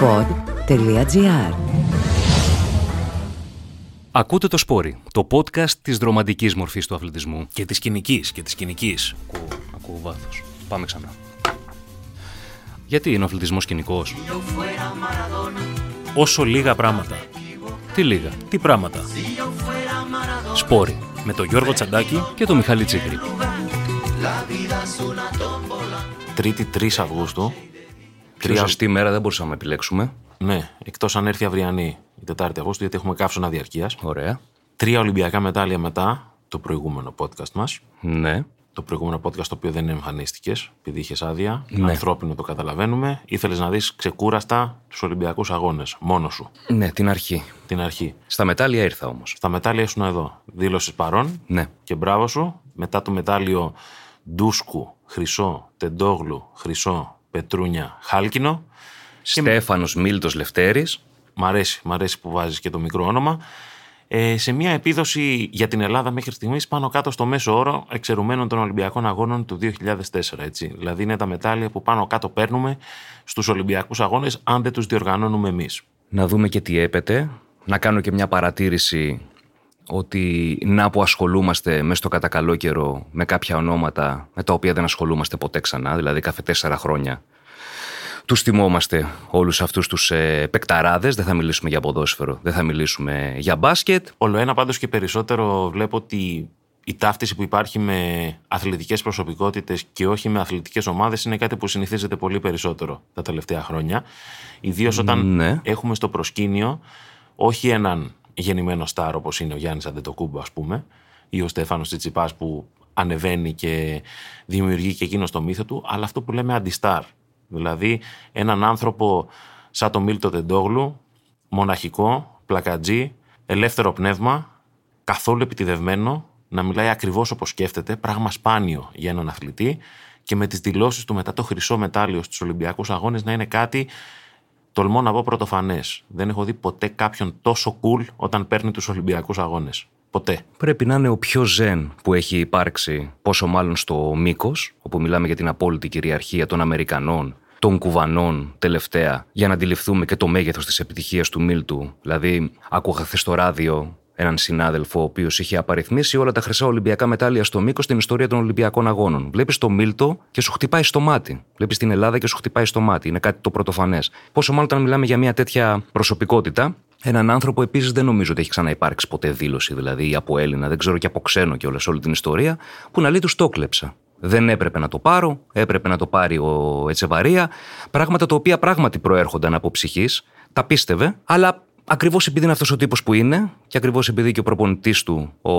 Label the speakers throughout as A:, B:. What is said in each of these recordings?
A: pod.gr
B: Ακούτε το Σπόρι, το podcast της δρομαντικής μορφής του αθλητισμού.
C: Και της κοινική και της κοινική.
B: Ακούω, ακούω βάθος. Πάμε ξανά. Γιατί είναι ο αθλητισμός κοινικός;
C: Όσο λίγα πράγματα.
B: Τι λίγα;
C: Τι πράγματα.
B: Σπόρι.
C: Με τον Γιώργο Τσαντάκη.
B: Και το Μιχάλη Τσίγκρη.
C: Τρίτη 3 Αυγούστου.
B: Πιο
C: Τρία-
B: ζεστή μέρα δεν μπορούσαμε να επιλέξουμε.
C: Ναι, εκτός αν έρθει αυριανή η Τετάρτη Αυγούστου, γιατί έχουμε καύσωνα διαρκείας.
B: Ωραία.
C: Τρία Ολυμπιακά μετάλλια μετά το προηγούμενο podcast μας.
B: Ναι.
C: Το προηγούμενο podcast το οποίο δεν εμφανίστηκες, επειδή είχες άδεια.
B: Ναι.
C: Ανθρώπινο το καταλαβαίνουμε. Ήθελες να δεις ξεκούραστα τους Ολυμπιακούς Αγώνες. Μόνος σου.
B: Ναι, την αρχή.
C: Την αρχή.
B: Στα μετάλλια ήρθα όμως.
C: Στα μετάλλια ήσουν εδώ. Δήλωσες παρόν.
B: Ναι.
C: Και μπράβο σου. Μετά το μετάλλιο Ντούσκου, Χρυσό, Τεντόγλου, Χρυσό, Πετρούνια, Χάλκινο.
B: Στέφανος Μίλτος Λευτέρης.
C: Μ' αρέσει, μ' αρέσει που βάζεις και το μικρό όνομα. Ε, σε μια επίδοση για την Ελλάδα μέχρι στιγμής πάνω κάτω στο μέσο όρο εξαιρουμένων των Ολυμπιακών Αγώνων του 2004. Έτσι. Δηλαδή είναι τα μετάλλια που πάνω κάτω παίρνουμε στους Ολυμπιακούς Αγώνες αν δεν τους διοργανώνουμε εμείς.
B: Να δούμε και τι έπεται. Να κάνω και μια παρατήρηση ότι να που ασχολούμαστε μέσα στο κατά καλό καιρό με κάποια ονόματα με τα οποία δεν ασχολούμαστε ποτέ ξανά, δηλαδή κάθε τέσσερα χρόνια. Τους θυμόμαστε όλους αυτούς τους ε, παικταράδες, δεν θα μιλήσουμε για ποδόσφαιρο, δεν θα μιλήσουμε για μπάσκετ.
C: Όλο ένα πάντως και περισσότερο βλέπω ότι η ταύτιση που υπάρχει με αθλητικές προσωπικότητες και όχι με αθλητικές ομάδες είναι κάτι που συνηθίζεται πολύ περισσότερο τα τελευταία χρόνια. Ιδίως όταν
B: Ναι.
C: έχουμε στο προσκήνιο όχι έναν γεννημένο στάρ όπως είναι ο Γιάννης Αντετοκούμπο ας πούμε ή ο Στέφανος Τσιτσιπάς που ανεβαίνει και δημιουργεί και εκείνο το μύθο του, αλλά αυτό που λέμε αντιστάρ. Δηλαδή έναν άνθρωπο σαν τον Μίλτο Τεντόγλου, μοναχικό, πλακατζή, ελεύθερο πνεύμα, καθόλου επιτιδευμένο, να μιλάει ακριβώς όπως σκέφτεται, πράγμα σπάνιο για έναν αθλητή και με τις δηλώσεις του μετά το χρυσό μετάλλιο στους Ολυμπιακούς Αγώνες να είναι κάτι τολμώ να πω πρωτοφανές. Δεν έχω δει ποτέ κάποιον τόσο cool όταν παίρνει τους Ολυμπιακούς Αγώνες. Ποτέ.
B: Πρέπει να είναι ο πιο ζεν που έχει υπάρξει, πόσο μάλλον στο μήκος, όπου μιλάμε για την απόλυτη κυριαρχία των Αμερικανών, των Κουβανών τελευταία, για να αντιληφθούμε και το μέγεθος της επιτυχίας του Μίλτου. Δηλαδή, άκουγα χθες στο ράδιο έναν συνάδελφο, ο οποίος είχε απαριθμίσει όλα τα χρυσά Ολυμπιακά μετάλλια στο μήκος στην ιστορία των Ολυμπιακών Αγώνων. Βλέπεις το Μίλτο και σου χτυπάει στο μάτι. Βλέπεις την Ελλάδα και σου χτυπάει στο μάτι. Είναι κάτι το πρωτοφανές. Πόσο μάλλον όταν μιλάμε για μια τέτοια προσωπικότητα, Έναν άνθρωπο επίσης δεν νομίζω ότι έχει ξαναυπάρξει ποτέ δήλωση, δηλαδή από Έλληνα, δεν ξέρω και από ξένο κιόλας όλη την ιστορία, που να λέει τους το κλέψα. Δεν έπρεπε να το πάρω, έπρεπε να το πάρει ο Ετσεβαρία. Πράγματα τα οποία πράγματι προέρχονταν από ψυχής, τα πίστευε, αλλά ακριβώς επειδή είναι αυτός ο τύπος που είναι και ακριβώς επειδή και ο προπονητής του, ο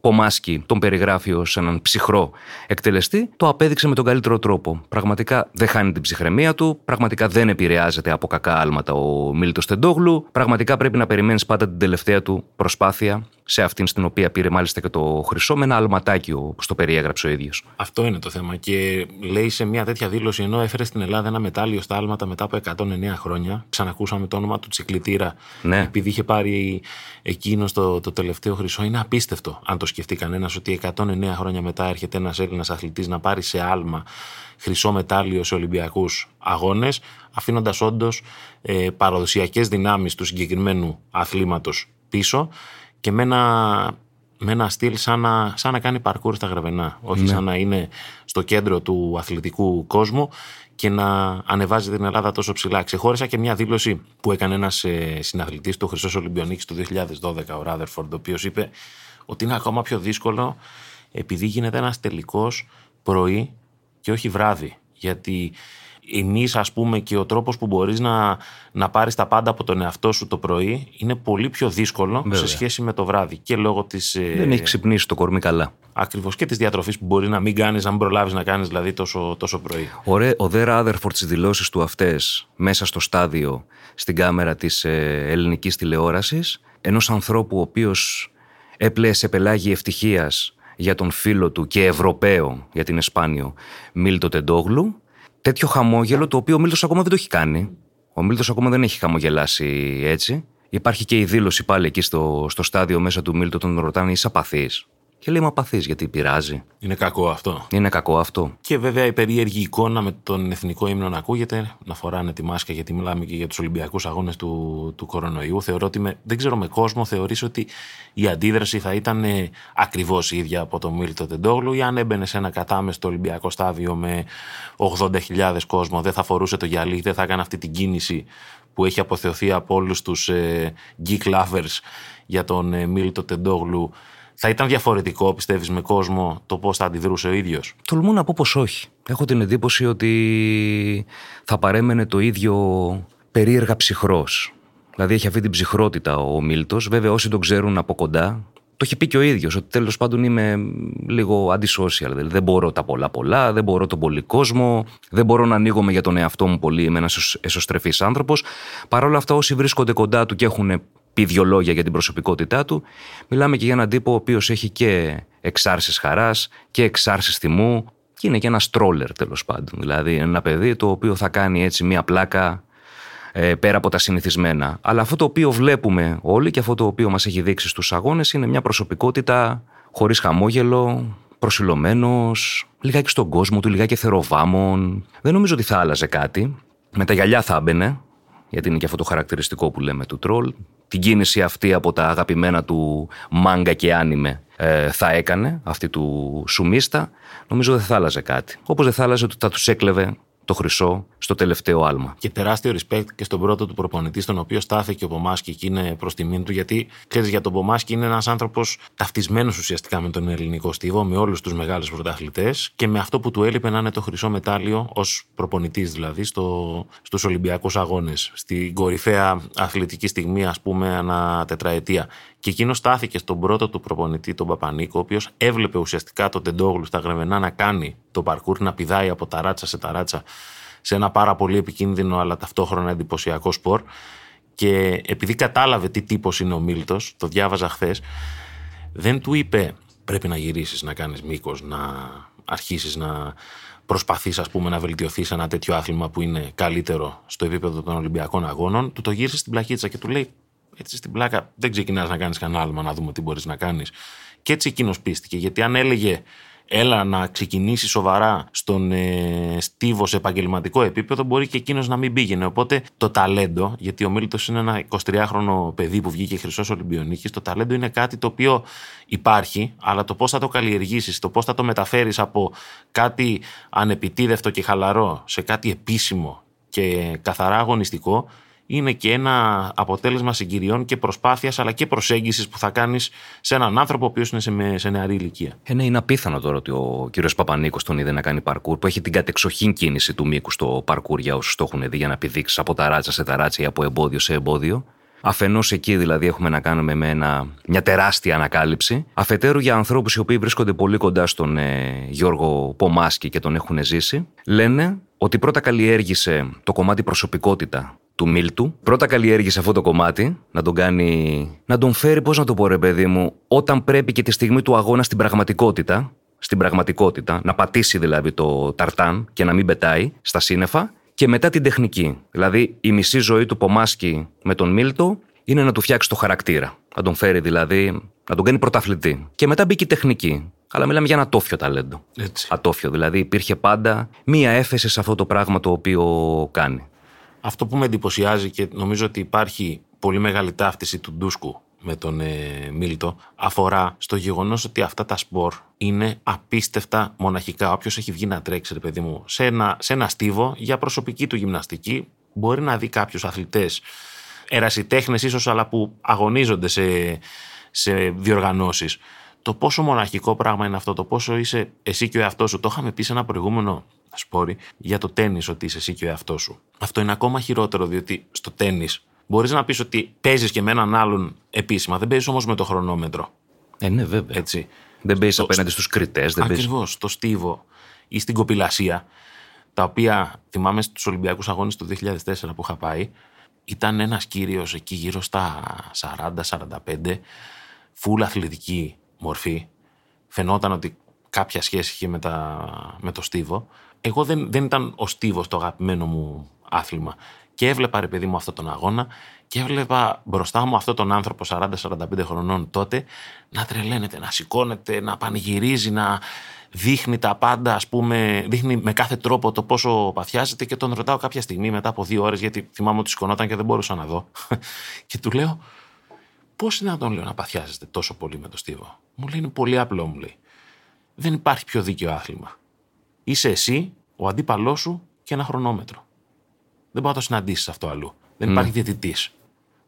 B: Πομάσκι, τον περιγράφει ως έναν ψυχρό εκτελεστή, το απέδειξε με τον καλύτερο τρόπο. Πραγματικά δεν χάνει την ψυχραιμία του, πραγματικά δεν επηρεάζεται από κακά άλματα ο Μίλτος Τεντόγλου, πραγματικά πρέπει να περιμένεις πάντα την τελευταία του προσπάθεια, σε αυτήν στην οποία πήρε μάλιστα και το χρυσό, με ένα αλματάκι όπω το περιέγραψε ο ίδιος.
C: Αυτό είναι το θέμα. Και λέει σε μια τέτοια δήλωση, ενώ έφερε στην Ελλάδα ένα μετάλλιο στα άλματα μετά από 109 χρόνια, ξανακούσαμε το όνομα του Τσικλητήρα,
B: Ναι.
C: επειδή είχε πάρει εκείνο το, το τελευταίο χρυσό. Είναι απίστευτο, αν το σκεφτεί κανένας, ότι 109 χρόνια μετά έρχεται ένας Έλληνας αθλητής να πάρει σε άλμα χρυσό μετάλλιο σε Ολυμπιακούς αγώνες, αφήνοντας όντως ε, παραδοσιακές δυνάμεις του συγκεκριμένου αθλήματος πίσω και με ένα, με ένα στυλ σαν να, σαν να κάνει παρκούρ στα γραβενά. Όχι σαν να είναι στο κέντρο του αθλητικού κόσμου και να ανεβάζει την Ελλάδα τόσο ψηλά. Ξεχώρισα και μια δήλωση που έκανε ένας ε, συναθλητής του Χρυσός Ολυμπιονίκης του 2012, ο Ράδερφορντ, ο οποίος είπε ότι είναι ακόμα πιο δύσκολο επειδή γίνεται ένας τελικός πρωί και όχι βράδυ. Γιατί εμείς, ας πούμε, και ο τρόπος που μπορείς να, να πάρεις τα πάντα από τον εαυτό σου το πρωί είναι πολύ πιο δύσκολο
B: Βέβαια.
C: σε σχέση με το βράδυ. Και λόγω της.
B: Δεν έχει ξυπνήσει το κορμί καλά.
C: Ακριβώς και της διατροφής που μπορεί να μην κάνεις, αν προλάβεις να κάνεις δηλαδή τόσο, τόσο πρωί.
B: Ωραία, ο Δε Ράδερφορντ στις δηλώσεις του αυτές μέσα στο στάδιο στην κάμερα της ε, ελληνικής τηλεόρασης, ενός ανθρώπου ο οποίος έπλεες σε πελάγι ευτυχίας για τον φίλο του και Ευρωπαίο, γιατί είναι σπάνιο, Μίλτο Τεντόγλου, τέτοιο χαμόγελο το οποίο ο Μίλτος ακόμα δεν το έχει κάνει. Ο Μίλτος ακόμα δεν έχει χαμογελάσει έτσι. Υπάρχει και η δήλωση πάλι εκεί στο, στο στάδιο μέσα του Μίλτο, τον ρωτάνε είσαι απαθής. Και λέει, Μα παθείς γιατί πειράζει.
C: Είναι κακό αυτό.
B: Είναι κακό αυτό.
C: Και βέβαια η περίεργη εικόνα με τον εθνικό ύμνο να ακούγεται, να φοράνε τη μάσκα, γιατί μιλάμε και για τους Ολυμπιακούς Αγώνες του, του κορονοϊού. Θεωρώ ότι με, δεν ξέρω με κόσμο θεωρείς ότι η αντίδραση θα ήταν ακριβώς η ίδια από τον Μίλτο Τεντόγλου ή αν έμπαινε σε ένα κατάμεστο Ολυμπιακό στάδιο με 80.000 κόσμο, δεν θα φορούσε το γυαλί, δεν θα έκανε αυτή την κίνηση που έχει αποθεωθεί από όλους τους ε, geek lovers για τον ε, Μίλτο Τεντόγλου θα ήταν διαφορετικό, πιστεύεις, με κόσμο το πώς θα αντιδρούσε ο ίδιος;
B: Τολμώ να πω πως όχι. Έχω την εντύπωση ότι θα παρέμενε το ίδιο περίεργα ψυχρός. Δηλαδή έχει αυτή την ψυχρότητα ο Μίλτος. Βέβαια, όσοι τον ξέρουν από κοντά, το έχει πει και ο ίδιος ότι τέλος πάντων είμαι λίγο antisocial. Δηλαδή δεν μπορώ τα πολλά πολλά, δεν μπορώ τον πολύ κόσμο, δεν μπορώ να ανοίγομαι για τον εαυτό μου πολύ. Είμαι ένας εσωστρεφής άνθρωπος. Παρ' όλα αυτά, όσοι βρίσκονται κοντά του και έχουν πει δύο λόγια για την προσωπικότητά του. Μιλάμε και για έναν τύπο ο οποίος έχει και εξάρσεις χαράς και εξάρσεις θυμού και είναι και ένας τρόλερ τέλος πάντων. Δηλαδή ένα παιδί το οποίο θα κάνει έτσι μία πλάκα ε, πέρα από τα συνηθισμένα. Αλλά αυτό το οποίο βλέπουμε όλοι και αυτό το οποίο μας έχει δείξει στους αγώνες είναι μια προσωπικότητα χωρίς χαμόγελο, προσιλωμένος, λιγάκι στον κόσμο του, λιγάκι θεροβάμων. Δεν νομίζω ότι θα άλλαζε κάτι. Με τα γυαλιά θα έμπαινε, γιατί είναι και αυτό το χαρακτηριστικό που λέμε του τρόλ. Την κίνηση αυτή από τα αγαπημένα του μάγκα και άνιμε ε, θα έκανε, αυτή του σουμίστα, νομίζω δεν θα άλλαζε κάτι. Όπως δεν θα άλλαζε ότι θα τους έκλεβε το χρυσό στο τελευταίο άλμα.
C: Και τεράστιο respect και στον πρώτο του προπονητή, στον οποίο στάθηκε ο Πομάσκι και είναι προς τιμήν του, γιατί ξέρεις για τον Πομάσκι είναι ένας άνθρωπος ταυτισμένος ουσιαστικά με τον ελληνικό στίβο, με όλους τους μεγάλους πρωταθλητές και με αυτό που του έλειπε να είναι το χρυσό μετάλλιο ως προπονητής δηλαδή στο, στους Ολυμπιακούς Αγώνες. Στην κορυφαία αθλητική στιγμή, ας πούμε, ανά τετραετία. Και εκείνος στάθηκε στον πρώτο του προπονητή, τον Παπανίκο, ο οποίος έβλεπε ουσιαστικά τον Τεντόγλου στα γρεμενά να κάνει το παρκούρ, να πηδάει από ταράτσα σε ταράτσα σε ένα πάρα πολύ επικίνδυνο αλλά ταυτόχρονα εντυπωσιακό σπορ. Και επειδή κατάλαβε τι τύπος είναι ο Μίλτος, το διάβαζα χθες, δεν του είπε πρέπει να γυρίσεις, να κάνεις μήκος, να αρχίσεις να προσπαθείς ας πούμε να βελτιωθείς σε ένα τέτοιο άθλημα που είναι καλύτερο στο επίπεδο των Ολυμπιακών Αγώνων, του το γύρισε στην πλακίτσα και του λέει έτσι στην πλάκα δεν ξεκινάς να κάνεις κανένα άλμα να δούμε τι μπορείς να κάνεις. Και έτσι εκείνος πίστηκε, γιατί αν έλεγε έλα να ξεκινήσει σοβαρά στον ε, στίβο σε επαγγελματικό επίπεδο, μπορεί και εκείνος να μην πήγαινε. Οπότε το ταλέντο, γιατί ο Μίλτος είναι ένα 23χρονο παιδί που βγήκε χρυσός Ολυμπιονίκης, το ταλέντο είναι κάτι το οποίο υπάρχει, αλλά το πώς θα το καλλιεργήσεις, το πώς θα το μεταφέρεις από κάτι ανεπιτίδευτο και χαλαρό σε κάτι επίσημο και καθαρά αγωνιστικό, είναι και ένα αποτέλεσμα συγκυριών και προσπάθειας αλλά και προσέγγισης που θα κάνεις σε έναν άνθρωπο ο οποίος είναι σε, σε νεαρή ηλικία.
B: Ε, ναι, είναι απίθανο τώρα ότι ο κύριος Παπανίκος τον είδε να κάνει παρκούρ, που έχει την κατεξοχήν κίνηση του μήκους στο παρκούρ για όσους το έχουν δει, για να πηδήξει από ταράτσα σε ταράτσα ή από εμπόδιο σε εμπόδιο. Αφενός εκεί δηλαδή έχουμε να κάνουμε με ένα, μια τεράστια ανακάλυψη. Αφετέρου για ανθρώπους οι οποίοι βρίσκονται πολύ κοντά στον ε, Γιώργο Πομάσκι και τον έχουν ζήσει, λένε ότι πρώτα καλλιέργησε το κομμάτι προσωπικότητα του Μίλτου. Πρώτα καλλιέργησε αυτό το κομμάτι, να τον κάνει. να τον φέρει, πώς να το πω, ρε παιδί μου, όταν πρέπει και τη στιγμή του αγώνα στην πραγματικότητα. Στην πραγματικότητα, να πατήσει δηλαδή το ταρτάν και να μην πετάει στα σύννεφα. Και μετά την τεχνική. Δηλαδή, η μισή ζωή του Πομάσκι με τον Μίλτο είναι να του φτιάξει το χαρακτήρα. Να τον φέρει δηλαδή, να τον κάνει πρωταθλητή. Και μετά μπήκε η τεχνική. Αλλά μιλάμε για ένα ατόφιο ταλέντο.
C: Έτσι.
B: Ατόφιο. Δηλαδή υπήρχε πάντα μία έφεση σε αυτό το πράγμα το οποίο κάνει.
C: Αυτό που με εντυπωσιάζει και νομίζω ότι υπάρχει πολύ μεγάλη ταύτιση του Ντούσκου με τον ε, Μίλτο αφορά στο γεγονός ότι αυτά τα σπορ είναι απίστευτα μοναχικά. Όποιος έχει βγει να τρέξει, ρε παιδί μου, σε ένα, σε ένα στίβο για προσωπική του γυμναστική, μπορεί να δει κάποιους αθλητές ερασιτέχνες ίσως, αλλά που αγωνίζονται σε, σε διοργανώσεις. Το πόσο μοναχικό πράγμα είναι αυτό, το πόσο είσαι εσύ και ο εαυτός σου. Το είχαμε πει σε ένα προηγούμενο σπόρι για το τέννη ότι είσαι εσύ και ο εαυτός σου. Αυτό είναι ακόμα χειρότερο, διότι στο τέννη μπορείς να πεις ότι παίζεις και με έναν άλλον επίσημα. Δεν παίζεις όμως με το χρονόμετρο.
B: Ε, ναι, βέβαια.
C: Έτσι.
B: Δεν παίζεις απέναντι στους κριτές.
C: Ακριβώς. Στο στίβο ή στην κοπηλασία, τα οποία θυμάμαι στους Ολυμπιακούς Αγώνες του 2004 που είχα πάει, ήταν ένας κύριος εκεί γύρω στα 40-45, φουλ αθλητική μορφή. Φαινόταν ότι κάποια σχέση είχε με, τα, με το στίβο εγώ δεν, δεν ήταν ο Στίβος το αγαπημένο μου άθλημα. Και έβλεπα, ρε παιδί μου, αυτόν τον αγώνα και έβλεπα μπροστά μου αυτόν τον άνθρωπο 40-45 χρονών τότε να τρελαίνεται, να σηκώνεται, να πανηγυρίζει, να δείχνει τα πάντα, ας πούμε, δείχνει με κάθε τρόπο το πόσο παθιάζεται και τον ρωτάω κάποια στιγμή μετά από δύο ώρες, γιατί θυμάμαι ότι σηκωνόταν και δεν μπορούσα να δω. και του λέω, πώς είναι να τον λέω να παθιάζεστε τόσο πολύ με τον Στίβο; Μου λέει, είναι πολύ απλό, μου λέει. Δεν υπάρχει πιο δίκαιο άθλημα. Είσαι εσύ, ο αντίπαλός σου και ένα χρονόμετρο. Δεν μπορείς να το συναντήσεις αυτό αλλού. Δεν mm. υπάρχει διαιτητής.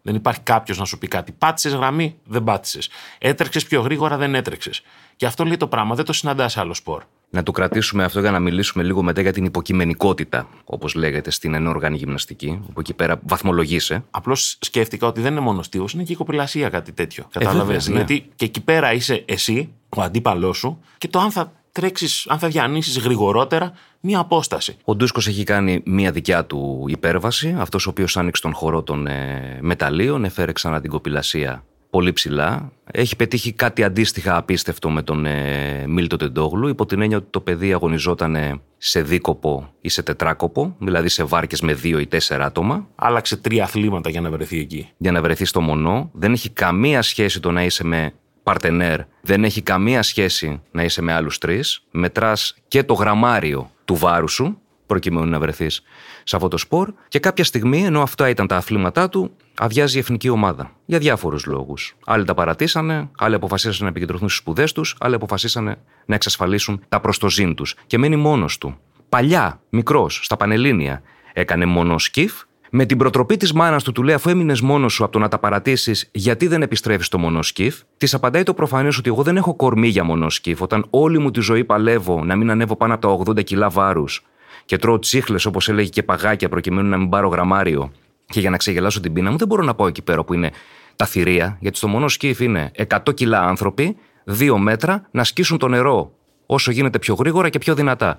C: Δεν υπάρχει κάποιος να σου πει κάτι. Πάτησες γραμμή, δεν πάτησες. Έτρεξες πιο γρήγορα, δεν έτρεξες. Και αυτό λέει το πράγμα, δεν το συναντάς σε άλλο σπορ.
B: Να το κρατήσουμε αυτό για να μιλήσουμε λίγο μετά για την υποκειμενικότητα, όπως λέγεται στην ενόργανη γυμναστική, όπου εκεί πέρα βαθμολογείσαι.
C: Απλώς σκέφτηκα ότι δεν είναι μόνο στίβο, είναι και η κοπηλασία κάτι τέτοιο. Κατάλαβες. Ε, ναι. Γιατί και εκεί πέρα είσαι εσύ, ο αντίπαλός σου, και το αν θα τρέξεις, αν θα διανύσεις γρηγορότερα μία απόσταση.
B: Ο Ντούσκος έχει κάνει μία δικιά του υπέρβαση. Αυτός ο οποίος άνοιξε τον χώρο των ε, μεταλλίων, έφερε ξανά την κοπηλασία πολύ ψηλά. Έχει πετύχει κάτι αντίστοιχα απίστευτο με τον ε, Μίλτο Τεντόγλου, υπό την έννοια ότι το παιδί αγωνιζόταν σε δίκοπο ή σε τετράκοπο, δηλαδή σε βάρκες με δύο ή τέσσερα άτομα.
C: Άλλαξε τρία αθλήματα για να βρεθεί εκεί.
B: Για να βρεθεί στο μονό. Δεν έχει καμία σχέση το να είσαι με παρτενέρ δεν έχει καμία σχέση να είσαι με άλλους τρεις. Μετράς και το γραμμάριο του βάρου σου, προκειμένου να βρεθείς σε αυτό το σπορ και κάποια στιγμή, ενώ αυτά ήταν τα αθλήματά του, αδειάζει η εθνική ομάδα. Για διάφορους λόγους. Άλλοι τα παρατήσανε, άλλοι αποφασίσανε να επικεντρωθούν στις σπουδές τους, άλλοι αποφασίσανε να εξασφαλίσουν τα προστοζήν τους. Και μένει μόνος του. Παλιά, μικρός, στα Πανελλήνια, έκανε μόνο σκιφ με την προτροπή της μάνας του, του λέει: Αφού έμεινες μόνος σου από το να τα παρατήσεις, γιατί δεν επιστρέφεις στο μονοσκύφ, της απαντάει το προφανές ότι εγώ δεν έχω κορμί για μονοσκύφ. Όταν όλη μου τη ζωή παλεύω να μην ανέβω πάνω από τα 80 κιλά βάρους και τρώω τσίχλες, όπως έλεγε και παγάκια, προκειμένου να μην πάρω γραμμάριο και για να ξεγελάσω την πείνα μου, δεν μπορώ να πάω εκεί πέρα που είναι τα θηρία, γιατί στο μονοσκύφ είναι 100 κιλά άνθρωποι, 2 μέτρα, να σκίσουν το νερό όσο γίνεται πιο γρήγορα και πιο δυνατά.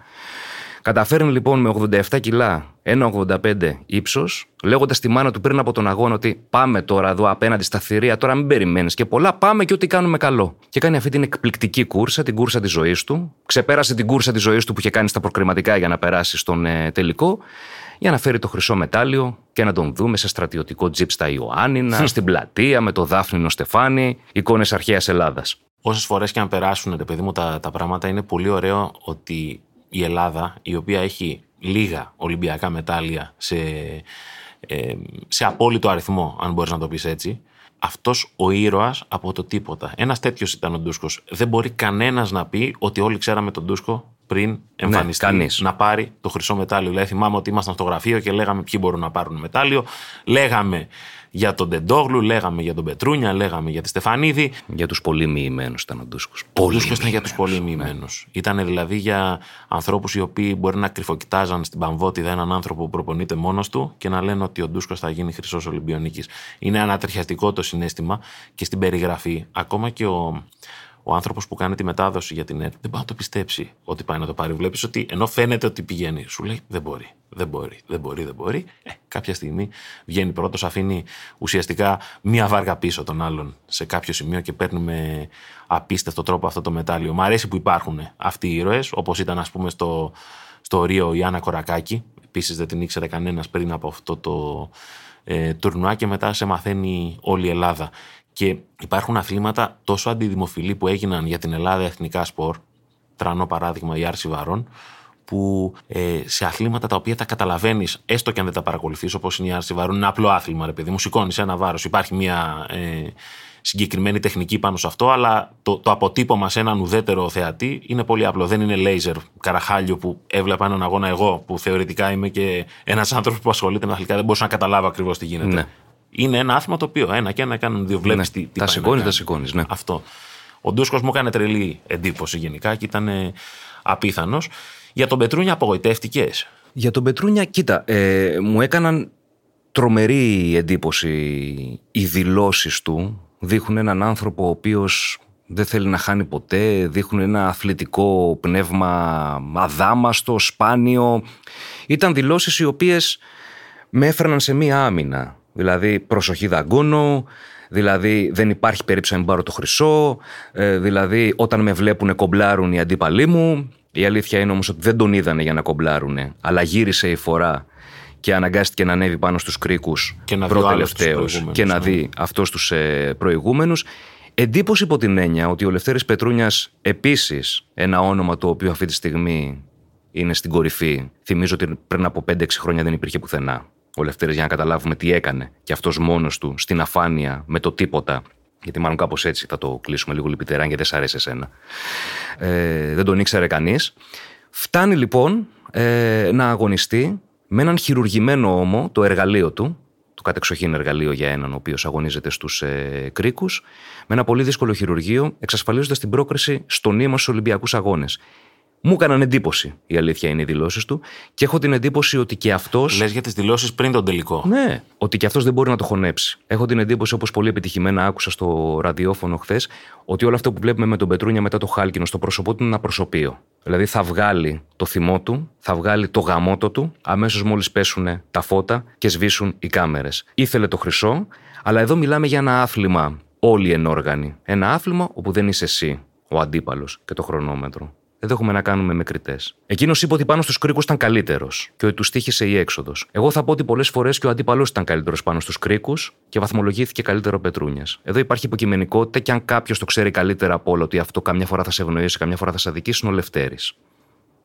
B: Καταφέρνει λοιπόν με 87 κιλά, 1,85 ύψος, λέγοντας στη μάνα του πριν από τον αγώνα ότι πάμε τώρα εδώ απέναντι στα θηρία, τώρα μην περιμένεις και πολλά, πάμε και ό,τι κάνουμε καλό. Και κάνει αυτή την εκπληκτική κούρσα, την κούρσα της ζωής του. Ξεπέρασε την κούρσα της ζωής του που είχε κάνει στα προκριματικά για να περάσει στον ε, τελικό, για να φέρει το χρυσό μετάλλιο και να τον δούμε σε στρατιωτικό τζιπ στα Ιωάννινα, στην πλατεία με το Δάφνινο Στεφάνι, εικόνες αρχαίας Ελλάδας.
C: Όσες φορές και αν περάσουν, ρε παιδί μου, τα, τα πράγματα, είναι πολύ ωραίο ότι η Ελλάδα, η οποία έχει λίγα Ολυμπιακά μετάλλια σε, ε, σε απόλυτο αριθμό, αν μπορείς να το πεις έτσι, αυτός ο ήρωας από το τίποτα. Ένας τέτοιος ήταν ο Ντούσκος. Δεν μπορεί κανένας να πει ότι όλοι ξέραμε τον Ντούσκο πριν ναι, εμφανιστεί ναι, να πάρει το χρυσό μετάλλιο. Δηλαδή θυμάμαι ότι ήμασταν στο γραφείο και λέγαμε ποιοι μπορούν να πάρουν μετάλλιο. Λέγαμε για τον Τεντόγλου, λέγαμε για τον Πετρούνια, λέγαμε για τη Στεφανίδη.
B: Για τους πολύ μοιημένους ήταν ο Ντούσκος.
C: Ο Ντούσκος ήταν για τους πολύ μοιημένου. Ναι. Ήταν δηλαδή για ανθρώπους οι οποίοι μπορεί να κρυφοκοιτάζαν στην Παμβότιδα έναν άνθρωπο που προπονείται μόνος του και να λένε ότι ο Ντούσκος θα γίνει χρυσός Ολυμπιονίκης. Είναι ανατριχιαστικό το συνέστημα και στην περιγραφή. Ακόμα και ο, ο άνθρωπος που κάνει τη μετάδοση για την ΕΡΤ δεν πάει να το πιστέψει ότι πάει να το πάρει. Βλέπεις ότι ενώ φαίνεται ότι πηγαίνει, σου λέει δεν μπορεί, δεν μπορεί, δεν μπορεί, δεν μπορεί. Ε, κάποια στιγμή βγαίνει πρώτος, αφήνει ουσιαστικά μία βάρκα πίσω των άλλων σε κάποιο σημείο και παίρνει με απίστευτο τρόπο αυτό το μετάλλιο. Μ' αρέσει που υπάρχουν αυτοί οι ήρωες, όπως ήταν ας πούμε στο, στο Ρίο η Άννα Κορακάκη. Επίσης δεν την ήξερε κανένας πριν από αυτό το ε, τουρνουά και μετά σε μαθαίνει όλη η Ελλάδα. Και υπάρχουν αθλήματα τόσο αντιδημοφιλή που έγιναν για την Ελλάδα εθνικά σπορ, τρανό παράδειγμα η Άρση Βαρών, που ε, σε αθλήματα τα οποία τα καταλαβαίνεις, έστω και αν δεν τα παρακολουθείς, όπως είναι η Άρση Βαρών, είναι απλό άθλημα, ρε παιδί μου. Σηκώνεις ένα βάρος. Υπάρχει μια ε, συγκεκριμένη τεχνική πάνω σε αυτό, αλλά το, το αποτύπωμα σε έναν ουδέτερο θεατή είναι πολύ απλό. Δεν είναι λέιζερ καραχάλιο που έβλεπα έναν αγώνα εγώ, που θεωρητικά είμαι και ένας άνθρωπος που ασχολείται με αθλητικά, δεν μπορούσα να καταλάβω ακριβώς τι γίνεται. Ναι είναι ένα άθλημα το οποίο ένα και ένα κάνουν δύο. Βλέπεις ναι, τι,
B: τι Τα σηκώνεις, τα σηκώνεις. Ναι.
C: Αυτό. Ο Ντούσκος μου έκανε τρελή εντύπωση γενικά και ήταν απίθανος. Για τον Πετρούνια απογοητεύτηκες;
B: Για τον Πετρούνια, κοίτα, ε, μου έκαναν τρομερή εντύπωση οι δηλώσεις του. Δείχνουν έναν άνθρωπο ο οποίος δεν θέλει να χάνει ποτέ, δείχνουν ένα αθλητικό πνεύμα αδάμαστο, σπάνιο. Ήταν δηλώσεις οι οποίες με έφερναν σε μία άμυνα. Δηλαδή, προσοχή δαγκώνω, δηλαδή δεν υπάρχει περίπτωση να μην πάρω το χρυσό, ε, δηλαδή όταν με βλέπουν κομπλάρουν οι αντίπαλοι μου. Η αλήθεια είναι όμως ότι δεν τον είδανε για να κομπλάρουν, αλλά γύρισε η φορά και αναγκάστηκε να ανέβει πάνω στους κρίκους προτελευταίο και να δει αυτό τους ε, προηγούμενους. Εντύπωση υπό την έννοια ότι ο Λευτέρης Πετρούνιας επίσης ένα όνομα το οποίο αυτή τη στιγμή είναι στην κορυφή. Θυμίζω ότι πριν από 5-6 χρόνια δεν υπήρχε πουθενά. Ο Λευτέρης για να καταλάβουμε τι έκανε και αυτός μόνος του στην αφάνεια με το τίποτα γιατί μάλλον κάπως έτσι θα το κλείσουμε λίγο λυπητερά, γιατί δεν σ' αρέσει εσένα. Ε, δεν τον ήξερε κανείς. Φτάνει λοιπόν ε, να αγωνιστεί με έναν χειρουργημένο ώμο, το εργαλείο του, το κατεξοχήν εργαλείο για έναν ο οποίος αγωνίζεται στους ε, κρίκους, με ένα πολύ δύσκολο χειρουργείο, εξασφαλίζοντας την πρόκριση στον νήμα στου Ολυμπιακούς Αγώνες. Μου έκαναν εντύπωση, η αλήθεια είναι οι δηλώσεις του, και έχω την εντύπωση ότι και αυτό.
C: Λες για τις δηλώσεις πριν τον τελικό.
B: Ναι, ότι και αυτός δεν μπορεί να το χωνέψει. Έχω την εντύπωση, όπως πολύ επιτυχημένα άκουσα στο ραδιόφωνο χθες, ότι όλο αυτό που βλέπουμε με τον Πετρούνια μετά το χάλκινο στο πρόσωπό του είναι ένα προσωπείο. Δηλαδή θα βγάλει το θυμό του, θα βγάλει το γαμότο του, αμέσως μόλις πέσουν τα φώτα και σβήσουν οι κάμερες. Ήθελε το χρυσό, αλλά εδώ μιλάμε για ένα άθλημα όλοι ενόργανοι. Ένα άθλημα όπου δεν είσαι εσύ, ο αντίπαλος και το χρονόμετρο. Εδώ έχουμε να κάνουμε με κριτές. Εκείνος είπε ότι πάνω στους κρίκους ήταν καλύτερος και ότι τους τύχησε η έξοδος. Εγώ θα πω ότι πολλές φορές και ο αντίπαλο ήταν καλύτερος πάνω στους κρίκους και βαθμολογήθηκε καλύτερο Πετρούνιας. Εδώ υπάρχει υποκειμενικότητα και αν κάποιος το ξέρει καλύτερα από όλο ότι αυτό καμιά φορά θα σε ευνοήσει, καμιά φορά θα σε αδικήσει, είναι ο Λευτέρης.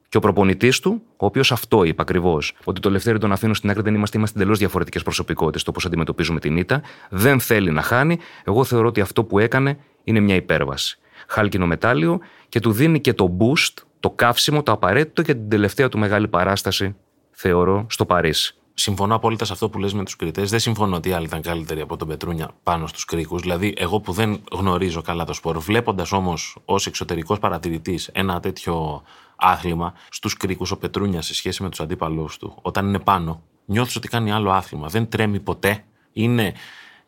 B: Και ο προπονητής του, ο οποίος αυτό είπε ακριβώς, ότι το Λευτέρη τον αφήνω στην άκρη, δεν είμαστε, είμαστε εντελώς διαφορετικές προσωπικότητες το πώς αντιμετωπίζουμε την ήττα, δεν θέλει να χάνει. Εγώ θεωρώ ότι αυτό που έκανε είναι μια υπέρβαση χάλκινο μετάλλιο και του δίνει και το boost, το καύσιμο, το απαραίτητο για την τελευταία του μεγάλη παράσταση, θεωρώ, στο Παρίσι.
C: Συμφωνώ απόλυτα σε αυτό που λες με τους κριτές. Δεν συμφωνώ ότι άλλοι ήταν καλύτεροι από τον Πετρούνια πάνω στους κρίκους. Δηλαδή, εγώ που δεν γνωρίζω καλά το σπορ, βλέποντας όμως ως εξωτερικός παρατηρητής ένα τέτοιο άθλημα στους κρίκους, ο Πετρούνια σε σχέση με τους αντίπαλους του, όταν είναι πάνω, νιώθεις ότι κάνει άλλο άθλημα. Δεν τρέμει ποτέ. Είναι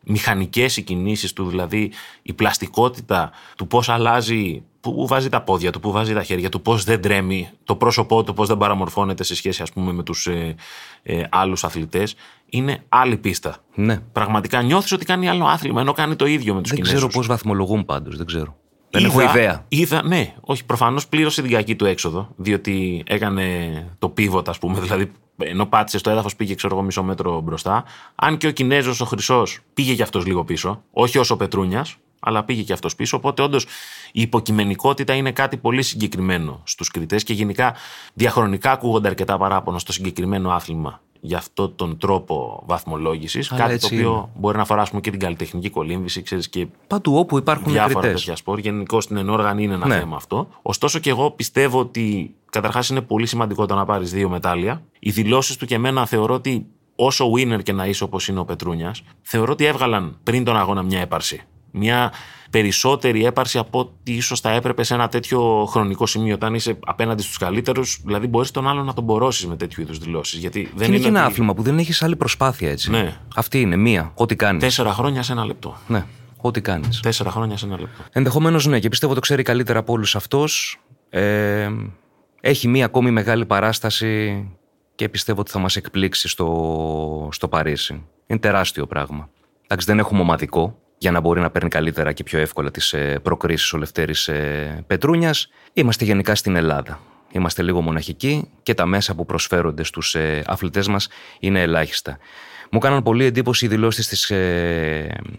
C: μηχανικές οι κινήσεις του, δηλαδή η πλαστικότητα του πώς αλλάζει, που βάζει τα πόδια του, που βάζει τα χέρια του, πώς δεν τρέμει, το πρόσωπό του, πώς δεν παραμορφώνεται σε σχέση ας πούμε με τους ε, ε, άλλους αθλητές, είναι άλλη πίστα.
B: Ναι.
C: Πραγματικά νιώθεις ότι κάνει άλλο άθλημα, ενώ κάνει το ίδιο με τους
B: Δεν
C: Κινέζους.
B: ξέρω πώς βαθμολογούν πάντως, δεν ξέρω. Δεν έχω ιδέα.
C: Είδα, ναι, όχι, προφανώς πλήρωσε την κακή του έξοδο, διότι έκανε το πίβοτα, ας πούμε, δηλαδή ενώ πάτησε στο έδαφος, πήγε ξέρω εγώ μισό μέτρο μπροστά. Αν και ο Κινέζος, ο Χρυσός, πήγε κι αυτός λίγο πίσω, όχι όσο Πετρούνιας, αλλά πήγε κι αυτός πίσω. Οπότε όντως η υποκειμενικότητα είναι κάτι πολύ συγκεκριμένο στους κριτές και γενικά διαχρονικά ακούγονται αρκετά παράπονα στο συγκεκριμένο άθλημα για αυτόν τον τρόπο βαθμολόγησης. Κάτι το οποίο είναι. μπορεί να αφορά και την καλλιτεχνική κολύμβηση, ξέρεις και.
B: Παντού όπου υπάρχουν
C: διάφορα τέτοια σπορ. Γενικώ στην ενόργανη είναι ένα ναι. θέμα αυτό. Ωστόσο και εγώ πιστεύω ότι καταρχάς είναι πολύ σημαντικό το να πάρεις δύο μετάλλια. Οι δηλώσεις του και εμένα θεωρώ ότι όσο winner και να είσαι όπως είναι ο Πετρούνιας, θεωρώ ότι έβγαλαν πριν τον αγώνα μια έπαρση. Μια περισσότερη έπαρση από ό,τι ίσως θα έπρεπε σε ένα τέτοιο χρονικό σημείο. Όταν είσαι απέναντι στους καλύτερους, δηλαδή μπορείς τον άλλον να τον μπορώσεις με τέτοιου είδους δηλώσεις. Γιατί δεν
B: είναι,
C: είναι
B: και ένα άθλημα που δεν έχεις άλλη προσπάθεια έτσι.
C: Ναι.
B: Αυτή είναι μία. Ό,τι κάνεις.
C: Τέσσερα χρόνια σε ένα λεπτό.
B: Ναι. Ό,τι κάνεις.
C: Τέσσερα χρόνια σε ένα λεπτό.
B: Ενδεχομένως ναι, και πιστεύω το ξέρει καλύτερα από όλους αυτός. Ε, έχει μία ακόμη μεγάλη παράσταση και πιστεύω ότι θα μας εκπλήξει στο, στο Παρίσι. Είναι τεράστιο πράγμα. Εντάξει, δεν έχουμε ομαδικό για να μπορεί να παίρνει καλύτερα και πιο εύκολα τις ε, προκρίσεις ο Λευτέρης ε, Πετρούνιας. Είμαστε γενικά στην Ελλάδα. Είμαστε λίγο μοναχικοί και τα μέσα που προσφέρονται στους ε, αθλητές μας είναι ελάχιστα. Μου έκαναν πολύ εντύπωση οι δηλώσεις της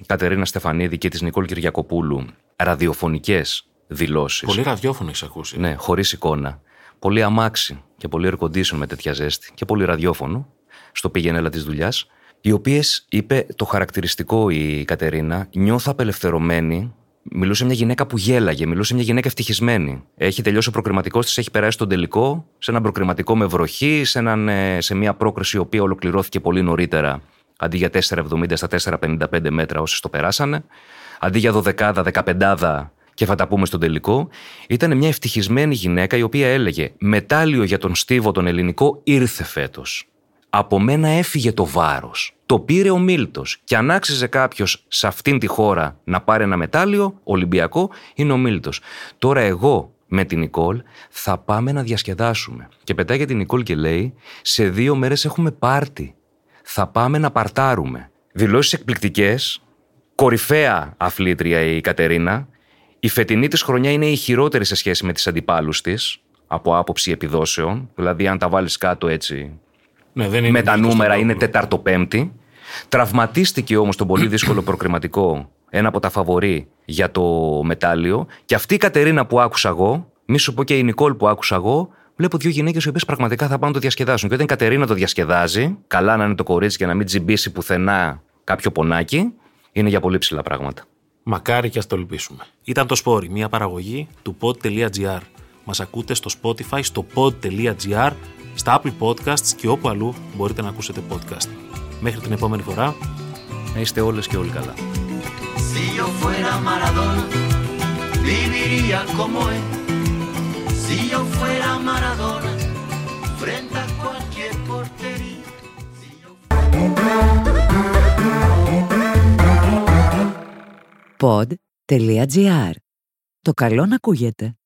B: Κατερίνα Στεφανίδη και της Νικόλ Κυριακοπούλου. Ραδιοφωνικές δηλώσεις.
C: Πολύ ραδιόφωνο έχεις ακούσει.
B: Ναι, χωρίς εικόνα πολύ αμάξι και πολύ air condition με τέτοια ζέστη και πολύ ραδιόφωνο στο πήγαινε της δουλειάς, οι οποίες είπε το χαρακτηριστικό η Κατερίνα, νιώθω απελευθερωμένη. Μιλούσε μια γυναίκα που γέλαγε, μιλούσε μια γυναίκα ευτυχισμένη. Έχει τελειώσει ο προκριματικός της, έχει περάσει τον τελικό, σε έναν προκριματικό με βροχή, σε, έναν, ε, σε μια πρόκριση η οποία ολοκληρώθηκε πολύ νωρίτερα, αντί για 4,70 στα 4,55 μέτρα όσοι το περάσανε. Αντί για 12, 15 και θα τα πούμε στον τελικό, ήταν μια ευτυχισμένη γυναίκα η οποία έλεγε «Μετάλλιο για τον Στίβο τον ελληνικό ήρθε φέτος. Από μένα έφυγε το βάρος. Το πήρε ο Μίλτος και αν άξιζε κάποιος σε αυτήν τη χώρα να πάρει ένα μετάλλιο Ολυμπιακό είναι ο Μίλτος. Τώρα εγώ με την Νικόλ θα πάμε να διασκεδάσουμε. Και πετάει για την Νικόλ και λέει σε δύο μέρες έχουμε πάρτι. Θα πάμε να παρτάρουμε. Δηλώσεις εκπληκτικές, κορυφαία αθλήτρια η Κατερίνα, η φετινή της χρονιά είναι η χειρότερη σε σχέση με τις αντιπάλους της από άποψη επιδόσεων. Δηλαδή, αν τα βάλεις κάτω έτσι,
C: Ναι, δεν είναι
B: με τα
C: νίκη στον
B: νούμερα είναι
C: Παύλο.
B: τέταρτο-πέμπτη. Τραυματίστηκε όμως τον πολύ δύσκολο προκριματικό ένα από τα φαβορή για το μετάλλιο. Και αυτή η Κατερίνα που άκουσα εγώ, μη σου πω και η Νικόλ που άκουσα εγώ, βλέπω δύο γυναίκες οι οποίες πραγματικά θα πάνε να το διασκεδάσουν. Και όταν η Κατερίνα το διασκεδάζει, καλά να είναι το κορίτσι και να μην τζιμπήσει πουθενά κάποιο πονάκι, είναι για πολύ ψηλά πράγματα.
C: Μακάρι και ας το ελπίσουμε. Ήταν το Σπόρι, μια παραγωγή του pod.gr. Μας ακούτε στο Spotify, στο pod.gr, στα Apple Podcasts και όπου αλλού μπορείτε να ακούσετε podcast. Μέχρι την επόμενη φορά,
B: Να είστε όλες και όλοι καλά.
A: Si yo fuera Maradona, viviría como él. Si yo fuera Maradona, frente a cualquier portería. Si yo
D: pod.gr. Το καλό να ακούγεται.